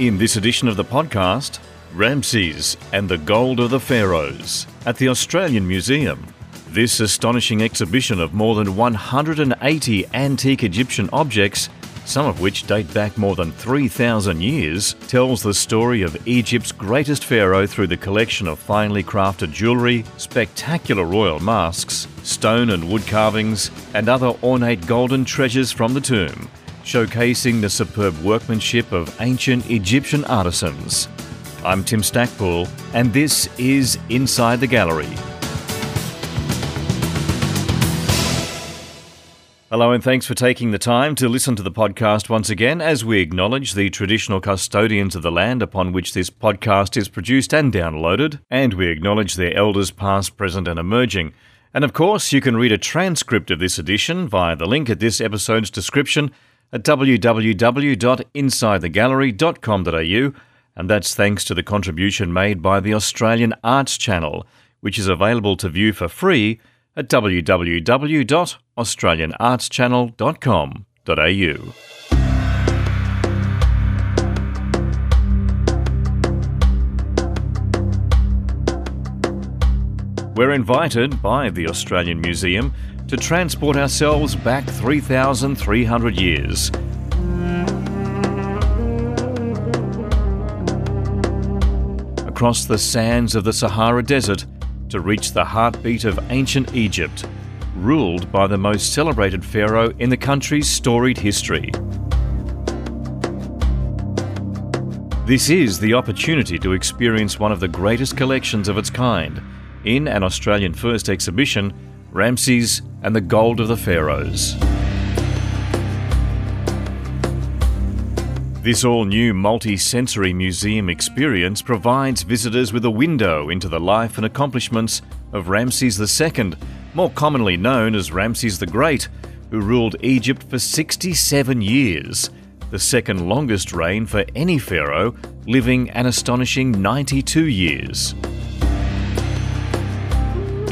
In this edition of the podcast, Ramses and the Gold of the Pharaohs at the Australian Museum. This astonishing exhibition of more than 180 antique Egyptian objects, some of which date back more than 3,000 years, tells the story of Egypt's greatest pharaoh through the collection of finely crafted jewellery, spectacular royal masks, stone and wood carvings, and other ornate golden treasures from the tomb, showcasing the superb workmanship of ancient Egyptian artisans. I'm Tim Stackpool, and this is Inside the Gallery. Hello, and thanks for taking the time to listen to the podcast once again as we acknowledge the traditional custodians of the land upon which this podcast is produced and downloaded, and we acknowledge their elders past, present, and emerging. And of course, you can read a transcript of this edition via the link at this episode's description at www.insidethegallery.com.au, and that's thanks to the contribution made by the Australian Arts Channel, which is available to view for free at www.australianartschannel.com.au. We're invited by the Australian Museum to transport ourselves back 3,300 years. Across the sands of the Sahara Desert to reach the heartbeat of ancient Egypt, ruled by the most celebrated pharaoh in the country's storied history. This is the opportunity to experience one of the greatest collections of its kind in an Australian first exhibition, Ramses and the Gold of the Pharaohs. This all new multi sensory museum experience provides visitors with a window into the life and accomplishments of Ramses II, more commonly known as Ramses the Great, who ruled Egypt for 67 years, the second longest reign for any pharaoh, living an astonishing 92 years.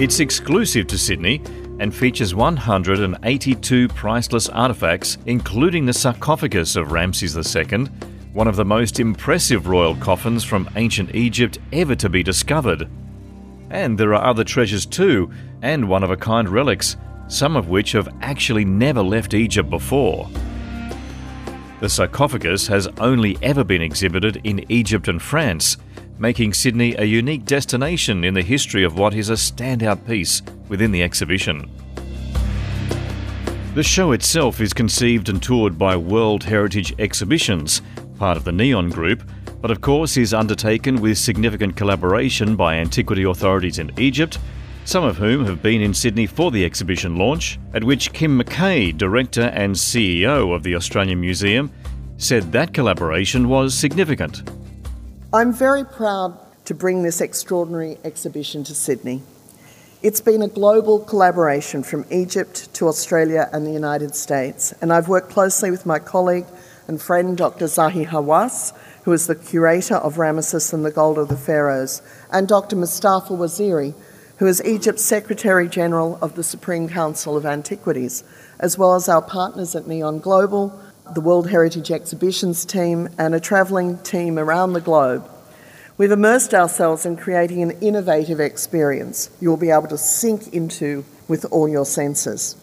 It's exclusive to Sydney and features 182 priceless artefacts, including the sarcophagus of Ramses II, one of the most impressive royal coffins from ancient Egypt ever to be discovered. And there are other treasures too, and one of a kind relics, some of which have actually never left Egypt before. The sarcophagus has only ever been exhibited in Egypt and France, making Sydney a unique destination in the history of what is a standout piece within the exhibition. The show itself is conceived and toured by World Heritage Exhibitions, part of the Neon Group, but of course is undertaken with significant collaboration by antiquity authorities in Egypt, some of whom have been in Sydney for the exhibition launch, at which Kim McKay, director and CEO of the Australian Museum, said that collaboration was significant. I'm very proud to bring this extraordinary exhibition to Sydney. It's been a global collaboration from Egypt to Australia and the United States, and I've worked closely with my colleague and friend Dr. Zahi Hawass, who is the curator of Ramesses and the Gold of the Pharaohs, and Dr. Mostafa Waziry, who is Egypt's Secretary General of the Supreme Council of Antiquities, as well as our partners at Neon Global, the World Heritage Exhibitions team, and a travelling team around the globe. We've immersed ourselves in creating an innovative experience you'll be able to sink into with all your senses.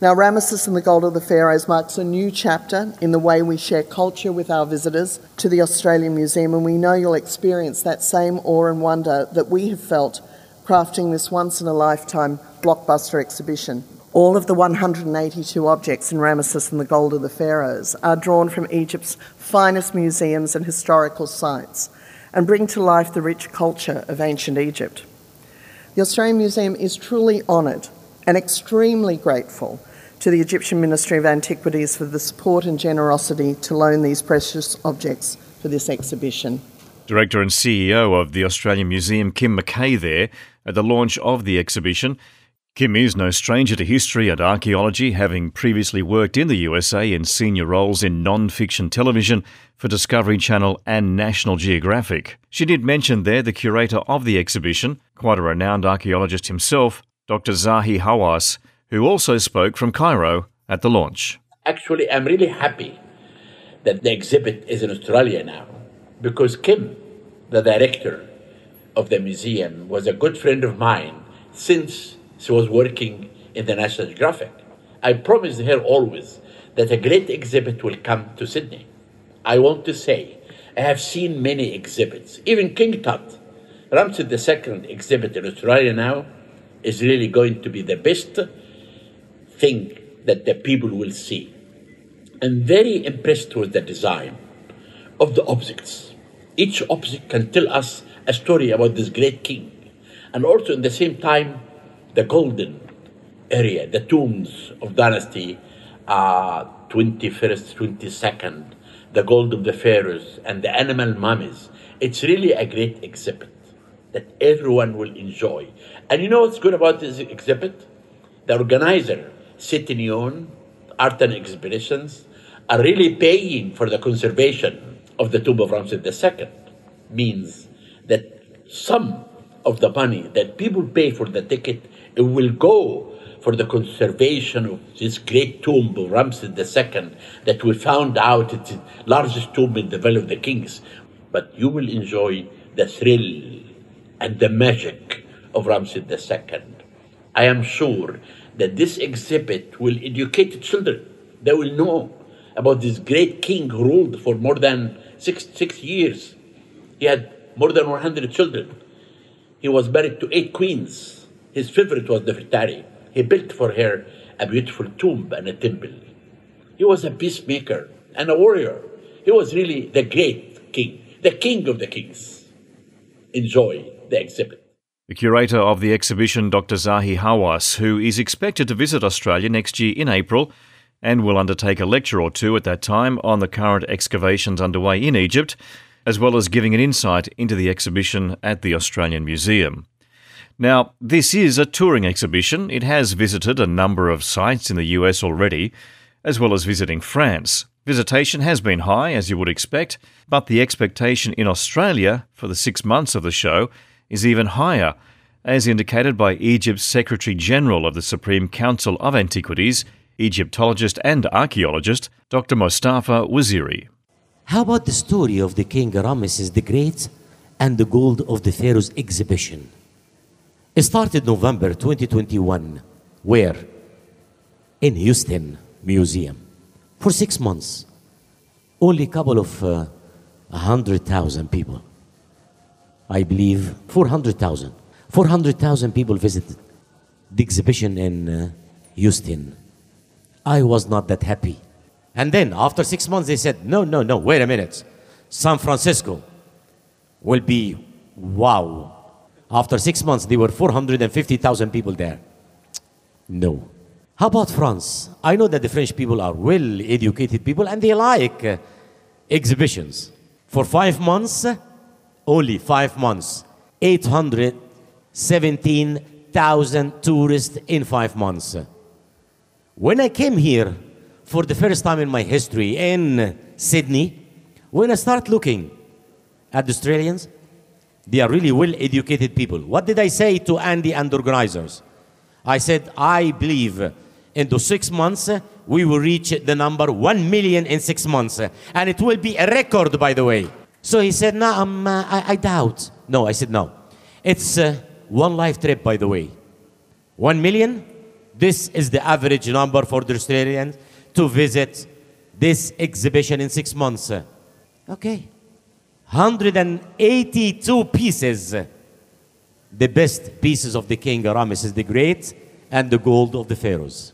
Now, Ramesses and the Gold of the Pharaohs marks a new chapter in the way we share culture with our visitors to the Australian Museum, and we know you'll experience that same awe and wonder that we have felt crafting this once in a lifetime blockbuster exhibition. All of the 182 objects in Ramesses and the Gold of the Pharaohs are drawn from Egypt's finest museums and historical sites and bring to life the rich culture of ancient Egypt. The Australian Museum is truly honoured and extremely grateful to the Egyptian Ministry of Antiquities for the support and generosity to loan these precious objects for this exhibition. Director and CEO of the Australian Museum, Kim McKay, there at the launch of the exhibition. Kim is no stranger to history and archaeology, having previously worked in the USA in senior roles in non fiction television for Discovery Channel and National Geographic. She did mention there the curator of the exhibition, quite a renowned archaeologist himself, Dr. Zahi Hawass, who also spoke from Cairo at the launch. Actually, I'm really happy that the exhibit is in Australia now because Kim, the director of the museum, was a good friend of mine since she was working in the National Geographic. I promised her always that a great exhibit will come to Sydney. I want to say, I have seen many exhibits, even King Tut. Ramses II exhibit in Australia now is really going to be the best thing that the people will see. I'm very impressed with the design of the objects. Each object can tell us a story about this great king. And also, in the same time, the golden area, the tombs of dynasty uh, 21st, 22nd, the gold of the pharaohs, and the animal mummies. It's really a great exhibit that everyone will enjoy. And you know what's good about this exhibit? The organizer, City Neon, Art and Exhibitions, are really paying for the conservation of the tomb of Ramses II. Means that some of the money that people pay for the ticket it will go for the conservation of this great tomb of Ramses II that we found out it's the largest tomb in the Valley of the Kings. But you will enjoy the thrill and the magic of Ramses II. I am sure that this exhibit will educate children. They will know about this great king who ruled for more than six, six years. He had more than 100 children. He was married to eight queens. His favorite was Nefertari. He built for her a beautiful tomb and a temple. He was a peacemaker and a warrior. He was really the great king, the king of the kings. Enjoy the exhibit. The curator of the exhibition, Dr. Zahi Hawass, who is expected to visit Australia next year in April and will undertake a lecture or two at that time on the current excavations underway in Egypt, as well as giving an insight into the exhibition at the Australian Museum. Now, this is a touring exhibition. It has visited a number of sites in the US already, as well as visiting France. Visitation has been high, as you would expect, but the expectation in Australia for the six months of the show is even higher, as indicated by Egypt's Secretary General of the Supreme Council of Antiquities, Egyptologist and archaeologist Dr. Mostafa Waziry. How about the story of the King Ramesses the Great and the Gold of the Pharaohs exhibition? It started November 2021. Where? In Houston Museum. For six months. Only a couple of uh, 100,000 people. I believe 400,000. 400,000 people visited the exhibition in uh, Houston. I was not that happy. And then after six months, they said, no, no, no, wait a minute. San Francisco will be wow. After six months, there were 450,000 people there. No. How about France? I know that the French people are well educated people and they like uh, exhibitions. For five months, only five months, 817,000 tourists in five months. When I came here for the first time in my history in Sydney, when I start looking at the Australians, they are really well educated people. What did I say to Andy and the organizers? I said, I believe in the six months we will reach the number 1 million in six months. And it will be a record, by the way. So he said, No, um, uh, I, I, doubt. No, I said, No. It's uh, one life trip, by the way. 1 million? This is the average number for the Australians to visit this exhibition in six months. Okay. 182 pieces. The best pieces of the king Ramesses the Great and the gold of the pharaohs.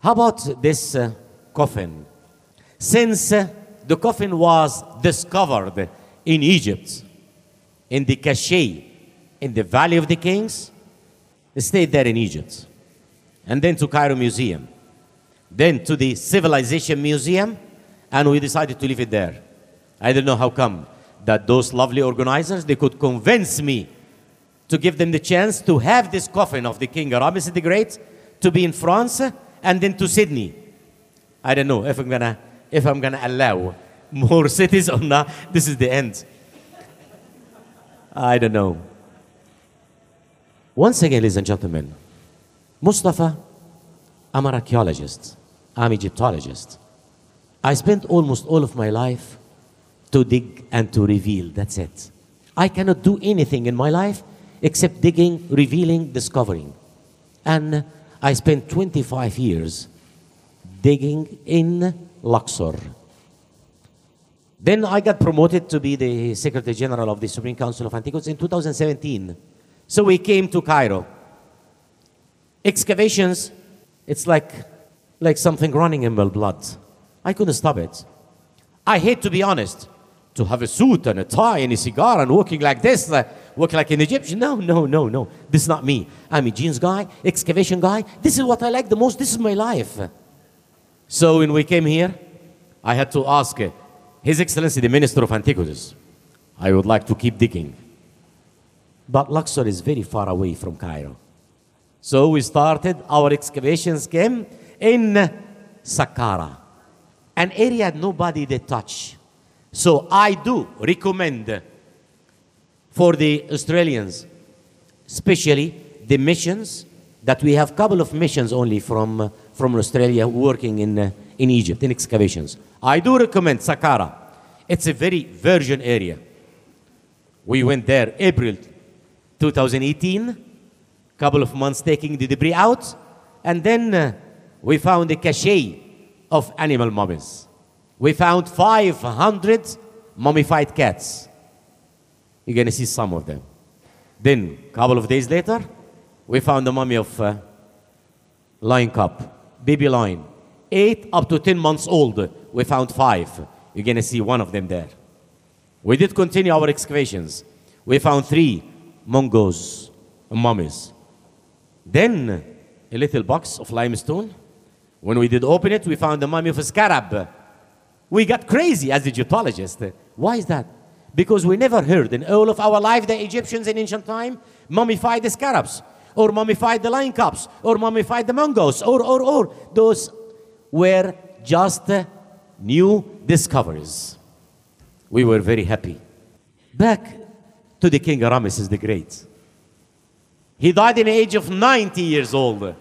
How about this uh, coffin? Since uh, the coffin was discovered in Egypt, in the cache, in the Valley of the Kings, it stayed there in Egypt. And then to Cairo Museum. Then to the Civilization Museum, and we decided to leave it there. I don't know how come that those lovely organizers, they could convince me to give them the chance to have this coffin of the King Ramesses the Great to be in France and then to Sydney. I don't know if I'm gonna if I'm gonna allow more cities or not. This is the end. I don't know. Once again, ladies and gentlemen, Mostafa, I'm an archaeologist. I'm Egyptologist. I spent almost all of my life to dig and to reveal. That's it. I cannot do anything in my life except digging, revealing, discovering. And I spent 25 years digging in Luxor. Then I got promoted to be the Secretary General of the Supreme Council of Antiquities in 2017. So we came to Cairo. Excavations, it's like, like something running in my blood. I couldn't stop it. I hate to be honest. To have a suit and a tie and a cigar and walking like this, uh, walking like an Egyptian. No, no, no, no. This is not me. I'm a jeans guy, excavation guy. This is what I like the most. This is my life. So when we came here, I had to ask uh, His Excellency the Minister of Antiquities. I would like to keep digging. But Luxor is very far away from Cairo. So we started our excavations came in Saqqara, an area nobody did touch. So I do recommend for the Australians, especially the missions, that we have couple of missions only from, from Australia working in, uh, in Egypt, in excavations. I do recommend Saqqara. It's a very virgin area. We went there April 2018, couple of months taking the debris out, and then uh, we found a cache of animal mummies. We found 500 mummified cats. You're going to see some of them. Then, a couple of days later, we found the mummy of uh, lion cub, baby lion, eight up to 10 months old. We found five. You're going to see one of them there. We did continue our excavations. We found three mongoose mummies. Then, a little box of limestone. When we did open it, we found the mummy of a scarab. We got crazy as Egyptologists. Why is that? Because we never heard in all of our life the Egyptians in ancient time mummified the scarabs, or mummified the lion cubs, or mummified the mongoose, or, or, or. Those were just uh, new discoveries. We were very happy. Back to the king Ramesses the Great. He died in the age of 90 years old.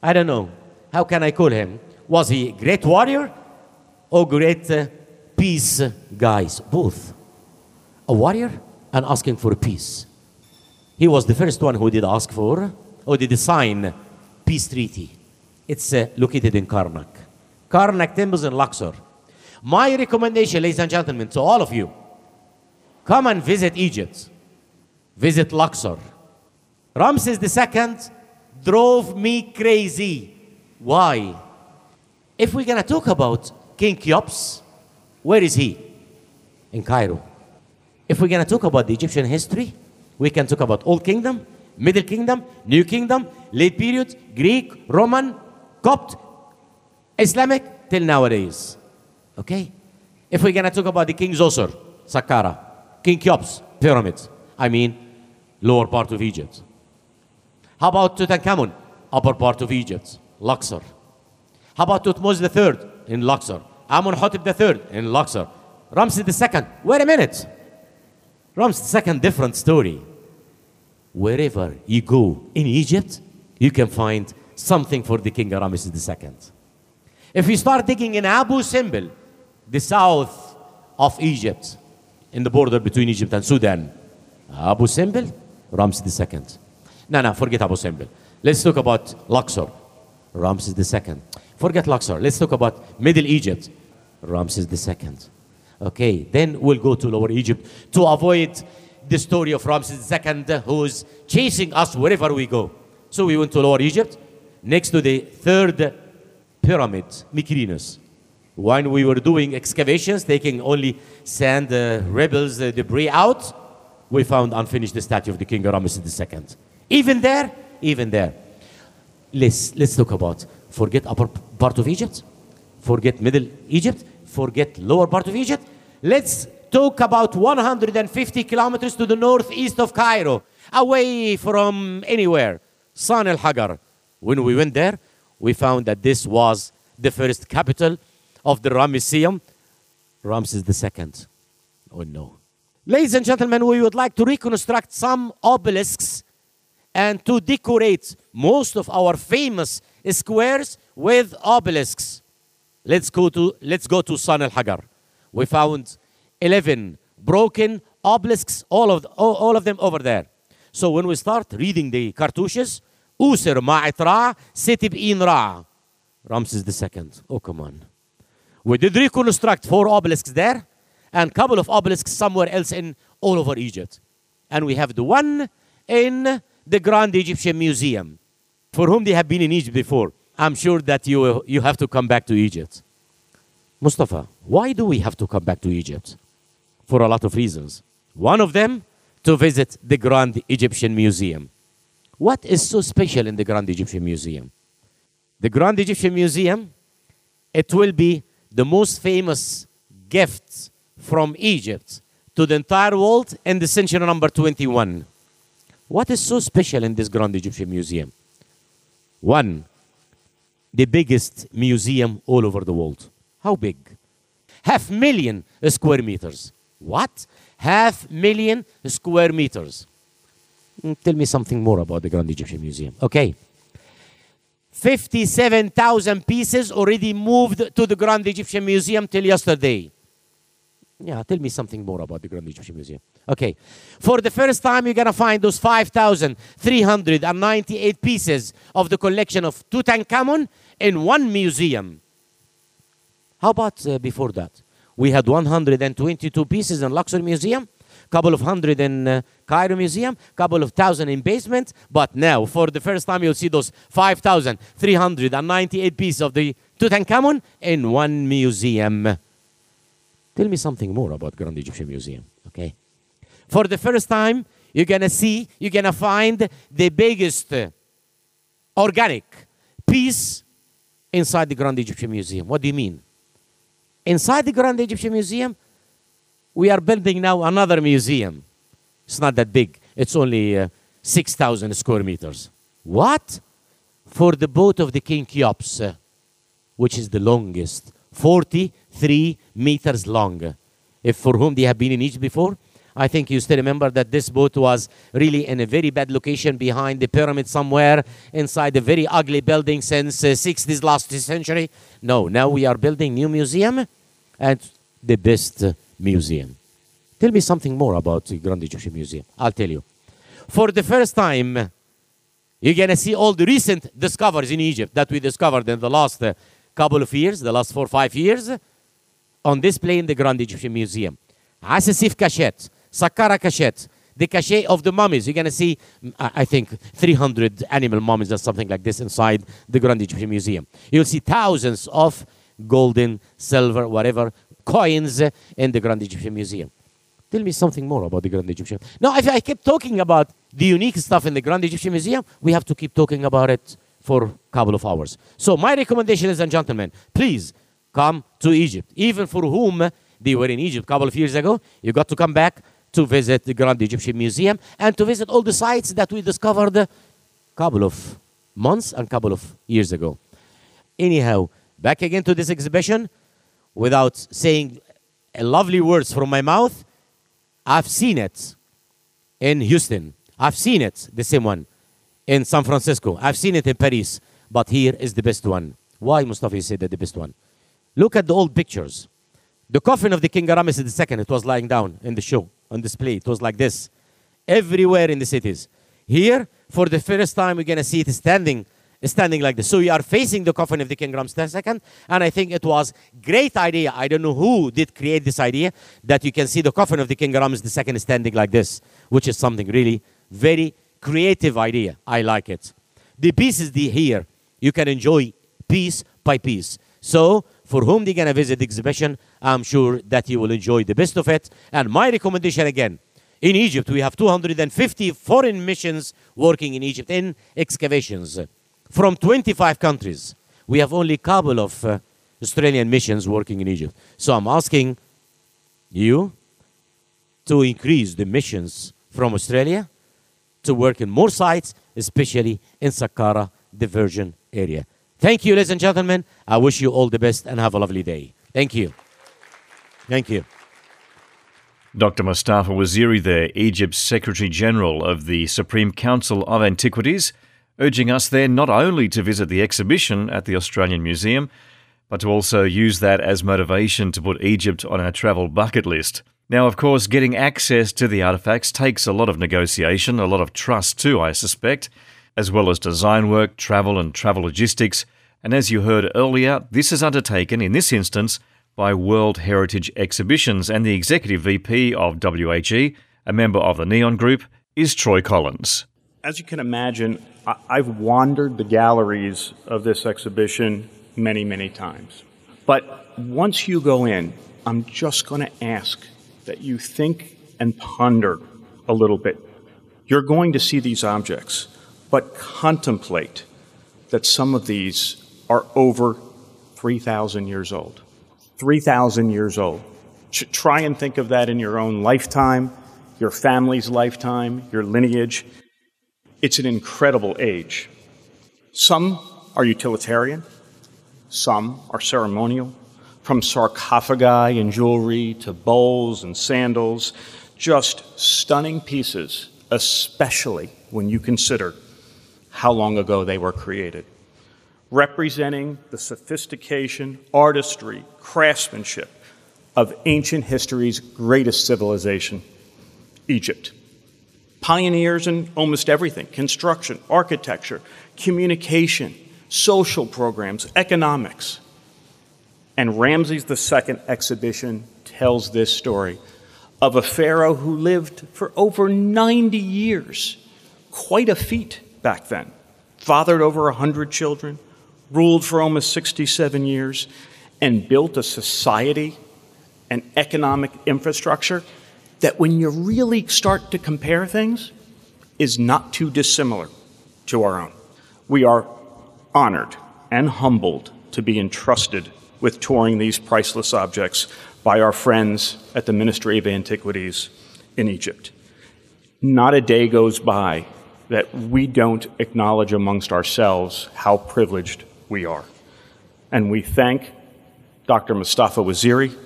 I don't know. How can I call him? Was he a great warrior or great uh, peace guys? Both. A warrior and asking for peace. He was the first one who did ask for or did sign peace treaty. It's uh, located in Karnak. Karnak temples in Luxor. My recommendation, ladies and gentlemen, to all of you, come and visit Egypt. Visit Luxor. Ramses II drove me crazy. Why? If we're going to talk about King Cheops, where is he? In Cairo. If we're going to talk about the Egyptian history, we can talk about Old Kingdom, Middle Kingdom, New Kingdom, late period, Greek, Roman, Copt, Islamic, till nowadays. Okay? If we're going to talk about the King Zoser, Saqqara, King Cheops, pyramids, I mean, lower part of Egypt. How about Tutankhamun, upper part of Egypt, Luxor? How about Thutmose III in Luxor? Amenhotep III in Luxor? Ramses II, wait a minute. Ramses II, different story. Wherever you go in Egypt, you can find something for the king Ramses II. If you start digging in Abu Simbel, the south of Egypt, in the border between Egypt and Sudan, Abu Simbel, Ramses II. No, no, forget Abu Simbel. Let's talk about Luxor, Ramses II. Forget Luxor. Let's talk about Middle Egypt, Ramses II. Okay, then we'll go to Lower Egypt to avoid the story of Ramses II who's chasing us wherever we go. So we went to Lower Egypt, next to the third pyramid, Mycerinus. When we were doing excavations, taking only sand, uh, rebels, uh, debris out, we found unfinished the statue of the king Ramses II. Even there, even there. Let's, let's talk about, forget upper part of Egypt, forget middle Egypt, forget lower part of Egypt. Let's talk about 150 kilometers to the northeast of Cairo, away from anywhere. San el Hagar. When we went there, we found that this was the first capital of the Ramesseum, Ramses II. Oh no. Ladies and gentlemen, we would like to reconstruct some obelisks and to decorate most of our famous squares with obelisks. Let's go to, let's go to San el Hagar. We found 11 broken obelisks, all of, all, all of them over there. So when we start reading the cartouches, أوسر مع را city بإين را Ramses II. Oh, come on. We did reconstruct four obelisks there and couple of obelisks somewhere else in all over Egypt. And we have the one in the Grand Egyptian Museum. For whom they have been in Egypt before, I'm sure that you, you have to come back to Egypt. Mostafa, why do we have to come back to Egypt? For a lot of reasons. One of them, to visit the Grand Egyptian Museum. What is so special in the Grand Egyptian Museum? The Grand Egyptian Museum, it will be the most famous gift from Egypt to the entire world in the century number 21. What is so special in this Grand Egyptian Museum? One, the biggest museum all over the world. How big? Half million square meters. What? Half million square meters. Mm, Tell me something more about the Grand Egyptian Museum. Okay. 57,000 pieces already moved to the Grand Egyptian Museum till yesterday. Yeah, tell me something more about the Grand Egyptian Museum. Okay. For the first time, you're to find those 5,398 pieces of the collection of Tutankhamun in one museum. How about uh, before that? We had 122 pieces in Luxor Museum, couple of hundred in uh, Cairo Museum, couple of thousand in basement. But now, for the first time, you'll see those 5,398 pieces of the Tutankhamun in one museum. Tell me something more about Grand Egyptian Museum, okay? For the first time, you're gonna see, you're gonna find the biggest organic piece inside the Grand Egyptian Museum. What do you mean? Inside the Grand Egyptian Museum, we are building now another museum. It's not that big. It's only uh, 6,000 square meters. What? For the boat of the King Cheops, uh, which is the longest, 43 meters long. If for whom they have been in Egypt before, I think you still remember that this boat was really in a very bad location behind the pyramid somewhere inside a very ugly building since uh, 60s last century. No, now we are building new museum and the best museum. Tell me something more about the Grand Egyptian Museum. I'll tell you. For the first time, you're going to see all the recent discoveries in Egypt that we discovered in the last uh, couple of years, the last four, five years, on display in the Grand Egyptian Museum. Asasif Cachet, Saqqara Cachet, the cachet of the mummies. You're going to see, mm, I think, 300 animal mummies or something like this inside the Grand Egyptian Museum. You'll see thousands of golden, silver, whatever, coins in the Grand Egyptian Museum. Tell me something more about the Grand Egyptian. Now, if I keep talking about the unique stuff in the Grand Egyptian Museum, we have to keep talking about it for a couple of hours. So, my recommendation, ladies and gentlemen, please come to Egypt. Even for whom they were in Egypt a couple of years ago, you got to come back to visit the Grand Egyptian Museum and to visit all the sites that we discovered a couple of months and a couple of years ago. Anyhow, back again to this exhibition without saying lovely words from my mouth. I've seen it in Houston. I've seen it, the same one, in San Francisco. I've seen it in Paris. But here is the best one. Why, Mostafa, you said that the best one? Look at the old pictures. The coffin of the King Ramesses II, it was lying down in the show, on display. It was like this. Everywhere in the cities. Here, for the first time, we're going to see it standing standing like this. So we are facing the coffin of the King Ramses II, and I think it was great idea. I don't know who did create this idea that you can see the coffin of the King Ramses II standing like this, which is something really very creative idea. I like it. The pieces the here you can enjoy piece by piece. So for whom they're gonna visit the exhibition, I'm sure that you will enjoy the best of it. And my recommendation again, in Egypt, we have 250 foreign missions working in Egypt in excavations from 25 countries. We have only a couple of uh, Australian missions working in Egypt. So I'm asking you to increase the missions from Australia to work in more sites, especially in Saqqara, the Virgin area. Thank you, ladies and gentlemen. I wish you all the best and have a lovely day. Thank you. Thank you. Dr. Mostafa Waziry there, Egypt's Secretary General of the Supreme Council of Antiquities, urging us there not only to visit the exhibition at the Australian Museum, but to also use that as motivation to put Egypt on our travel bucket list. Now, of course, getting access to the artifacts takes a lot of negotiation, a lot of trust too, I suspect, as well as design work, travel, and travel logistics. And as you heard earlier, this is undertaken in this instance by World Heritage Exhibitions, and the executive VP of WHE, a member of the Neon Group, is Troy Collins. As you can imagine, I've wandered the galleries of this exhibition many, many times. But once you go in, I'm just going to ask that you think and ponder a little bit. You're going to see these objects, but contemplate that some of these are over 3,000 years old. 3,000 years old. Try and think of that in your own lifetime, your family's lifetime, your lineage. It's an incredible age. Some are utilitarian, some are ceremonial, from sarcophagi and jewelry to bowls and sandals, just stunning pieces, especially when you consider how long ago they were created representing the sophistication, artistry, craftsmanship of ancient history's greatest civilization, Egypt. Pioneers in almost everything construction, architecture, communication, social programs, economics. And Ramses II exhibition tells this story of a pharaoh who lived for over 90 years. Quite a feat back then. Fathered over 100 children, ruled for almost 67 years, and built a society and economic infrastructure that, when you really start to compare things, is not too dissimilar to our own. We are honored and humbled to be entrusted with touring these priceless objects by our friends at the Ministry of Antiquities in Egypt. Not a day goes by that we don't acknowledge amongst ourselves how privileged we are. And we thank Dr. Mostafa Waziry,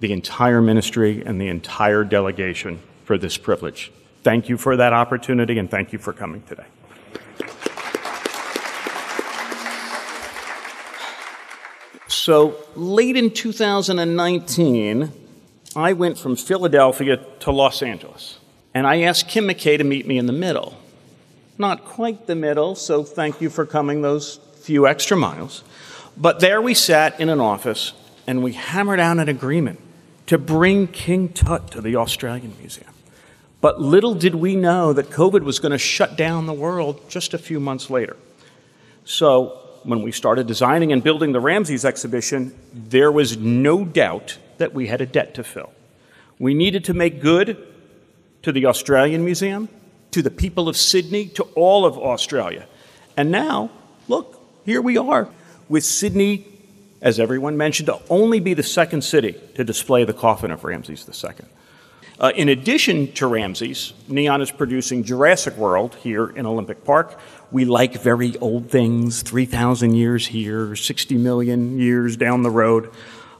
the entire ministry, and the entire delegation for this privilege. Thank you for that opportunity and thank you for coming today. So, late in 2019, I went from Philadelphia to Los Angeles. And I asked Kim McKay to meet me in the middle not quite the middle, so thank you for coming those few extra miles. But there we sat in an office and we hammered out an agreement to bring King Tut to the Australian Museum. But little did we know that COVID was going to shut down the world just a few months later. So when we started designing and building the Ramses exhibition, there was no doubt that we had a debt to fill. We needed to make good to the Australian Museum to the people of Sydney, to all of Australia. And now, look, here we are with Sydney, as everyone mentioned, to only be the second city to display the coffin of Ramses II. Uh, in addition to Ramses, Neon is producing Jurassic World here in Olympic Park. We like very old things, 3,000 years here, 60 million years down the road.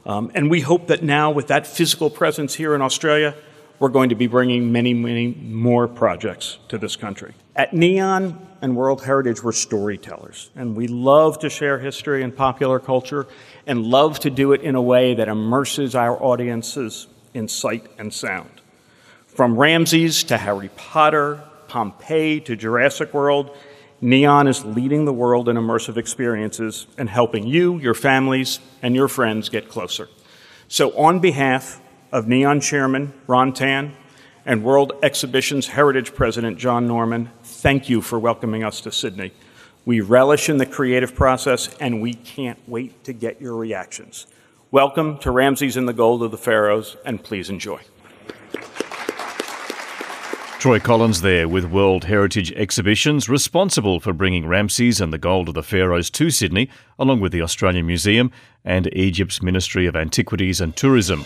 Um, and we hope that now, with that physical presence here in Australia, we're going to be bringing many, many more projects to this country. At Neon and World Heritage, we're storytellers, and we love to share history and popular culture and love to do it in a way that immerses our audiences in sight and sound. From Ramses to Harry Potter, Pompeii to Jurassic World, Neon is leading the world in immersive experiences and helping you, your families, and your friends get closer. So, on behalf of Neon Chairman Ron Tan and World Exhibitions Heritage President John Norman, thank you for welcoming us to Sydney. We relish in the creative process and we can't wait to get your reactions. Welcome to Ramses and the Gold of the Pharaohs, and please enjoy. Troy Collins there with World Heritage Exhibitions, responsible for bringing Ramses and the Gold of the Pharaohs to Sydney, along with the Australian Museum and Egypt's Ministry of Antiquities and Tourism.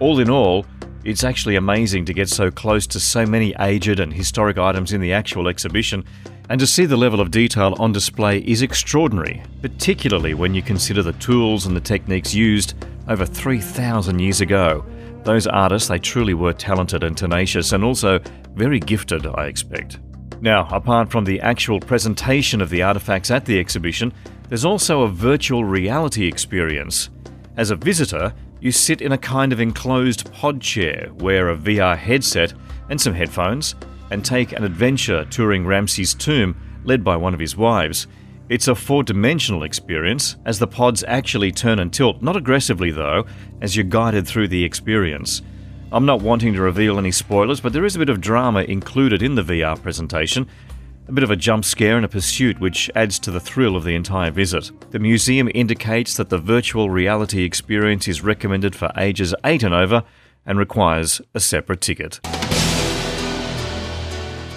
All in all, it's actually amazing to get so close to so many aged and historic items in the actual exhibition, and to see the level of detail on display is extraordinary, particularly when you consider the tools and the techniques used over 3,000 years ago. Those artists, they truly were talented and tenacious, and also very gifted, I expect. Now, apart from the actual presentation of the artifacts at the exhibition, there's also a virtual reality experience. As a visitor, you sit in a kind of enclosed pod chair, wear a VR headset and some headphones, and take an adventure touring Ramses' tomb led by one of his wives. It's a four dimensional experience, as the pods actually turn and tilt, not aggressively though, as you're guided through the experience. I'm not wanting to reveal any spoilers, but there is a bit of drama included in the VR presentation, a bit of a jump scare and a pursuit which adds to the thrill of the entire visit. The museum indicates that the virtual reality experience is recommended for ages 8 and over and requires a separate ticket.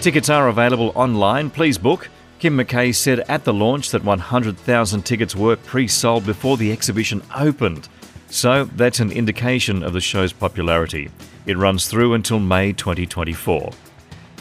Tickets are available online, please book. Kim McKay said at the launch that 100,000 tickets were pre sold before the exhibition opened. So that's an indication of the show's popularity. It runs through until May 2024.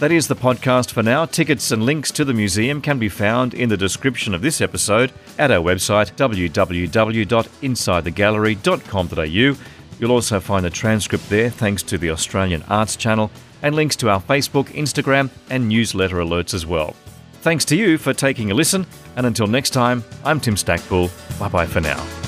That is the podcast for now. Tickets and links to the museum can be found in the description of this episode at our website www.insidethegallery.com.au. You'll also find the transcript there thanks to the Australian Arts Channel and links to our Facebook, Instagram, and newsletter alerts as well. Thanks to you for taking a listen, and until next time, I'm Tim Stackpool. Bye bye for now.